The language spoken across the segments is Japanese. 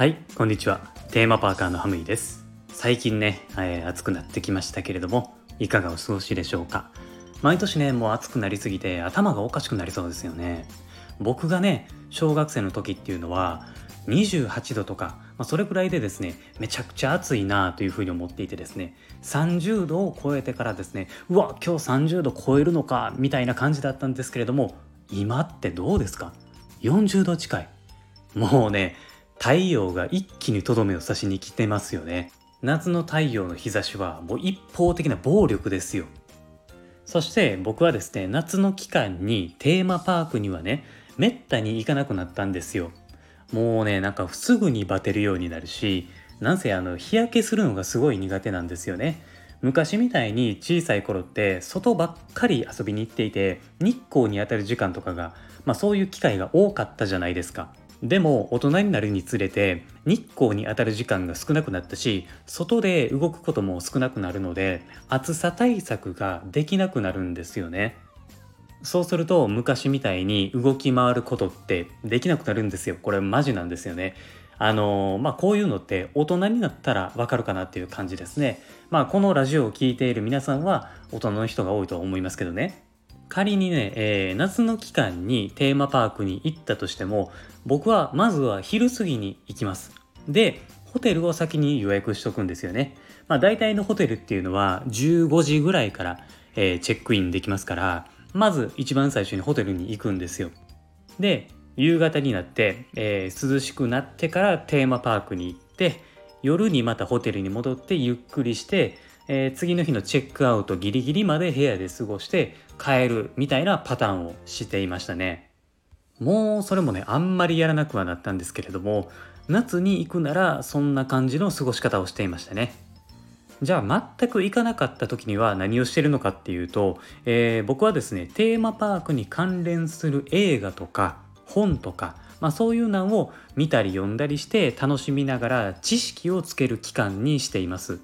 はいこんにちは。テーマパーカーのハムイです。最近ね、えー、暑くなってきましたけれどもいかがお過ごしでしょうか？毎年ねもう暑くなりすぎて頭がおかしくなりそうですよね。僕がね小学生の時っていうのは28度とか、まあ、それくらいでですねめちゃくちゃ暑いなというふうに思っていてですね30度を超えてからですねうわ今日30度超えるのかみたいな感じだったんですけれども今ってどうですか？40度近い。もうね太陽が一気にとどめを刺しに来てますよね。夏の太陽の日差しはもう一方的な暴力ですよ。そして僕はですね夏の期間にテーマパークにはねめったに行かなくなったんですよ。もうねなんかすぐにバテるようになるしなんせあの日焼けするのがすごい苦手なんですよね。昔みたいに小さい頃って外ばっかり遊びに行っていて日光に当たる時間とかが、まあ、そういう機会が多かったじゃないですか。でも大人になるにつれて日光に当たる時間が少なくなったし外で動くことも少なくなるので暑さ対策ができなくなるんですよね。そうすると昔みたいに動き回ることってできなくなるんですよ。これマジなんですよね。あのまあこういうのって大人になったらわかるかなっていう感じですね。まあこのラジオを聴いている皆さんは大人の人が多いと思いますけどね。仮にね、えー、夏の期間にテーマパークに行ったとしても僕はまずは昼過ぎに行きます。でホテルを先に予約しとくんですよね。まあ大体のホテルっていうのは15時ぐらいから、えー、チェックインできますからまず一番最初にホテルに行くんですよ。で夕方になって、えー、涼しくなってからテーマパークに行って夜にまたホテルに戻ってゆっくりしてえー、次の日のチェックアウトギリギリまで部屋で過ごして帰るみたいなパターンをしていましたね。もうそれもねあんまりやらなくはなったんですけれども夏に行くならそんな感じの過ごし方をしていましたね。じゃあ全く行かなかった時には何をしてるのかっていうと、えー、僕はですねテーマパークに関連する映画とか本とか、まあ、そういうのを見たり読んだりして楽しみながら知識をつける期間にしています。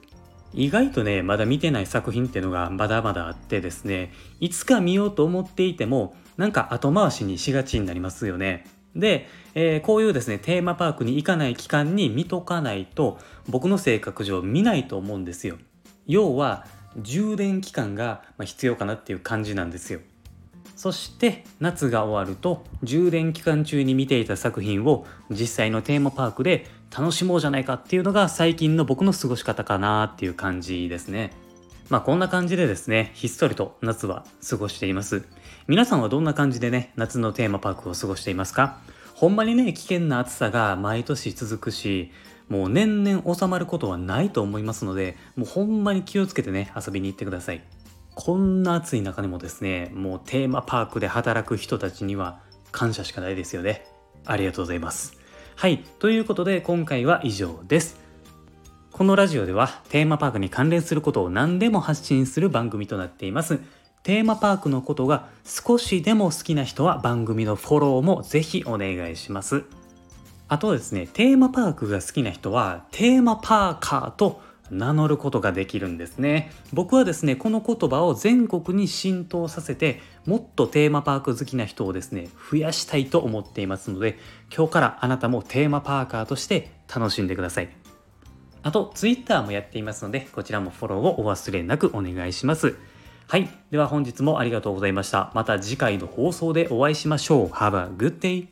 意外とねまだ見てない作品っていうのがまだまだあってですねいつか見ようと思っていてもなんか後回しにしがちになりますよね。で、えー、こういうですねテーマパークに行かない期間に見とかないと僕の性格上見ないと思うんですよ。要は充電期間が必要かなっていう感じなんですよ。そして夏が終わると充電期間中に見ていた作品を実際のテーマパークで楽しもうじゃないかっていうのが最近の僕の過ごし方かなっていう感じですね。まあこんな感じでですね、ひっそりと夏は過ごしています。皆さんはどんな感じでね、夏のテーマパークを過ごしていますか？ほんまにね、危険な暑さが毎年続くし、もう年々収まることはないと思いますので、もうほんまに気をつけてね、遊びに行ってください。こんな暑い中でもですね、もうテーマパークで働く人たちには感謝しかないですよね。ありがとうございます。はい、ということで今回は以上です。このラジオではテーマパークに関連することを何でも発信する番組となっています。テーマパークのことが少しでも好きな人は番組のフォローもぜひお願いします。あとですね、テーマパークが好きな人はテーマパーカーと名乗ることができるんですね。僕はですねこの言葉を全国に浸透させてもっとテーマパーク好きな人をですね増やしたいと思っていますので今日からあなたもテーマパーカーとして楽しんでください。あと Twitter もやっていますのでこちらもフォローをお忘れなくお願いします。はい。では本日もありがとうございました。また次回の放送でお会いしましょう。Have a good day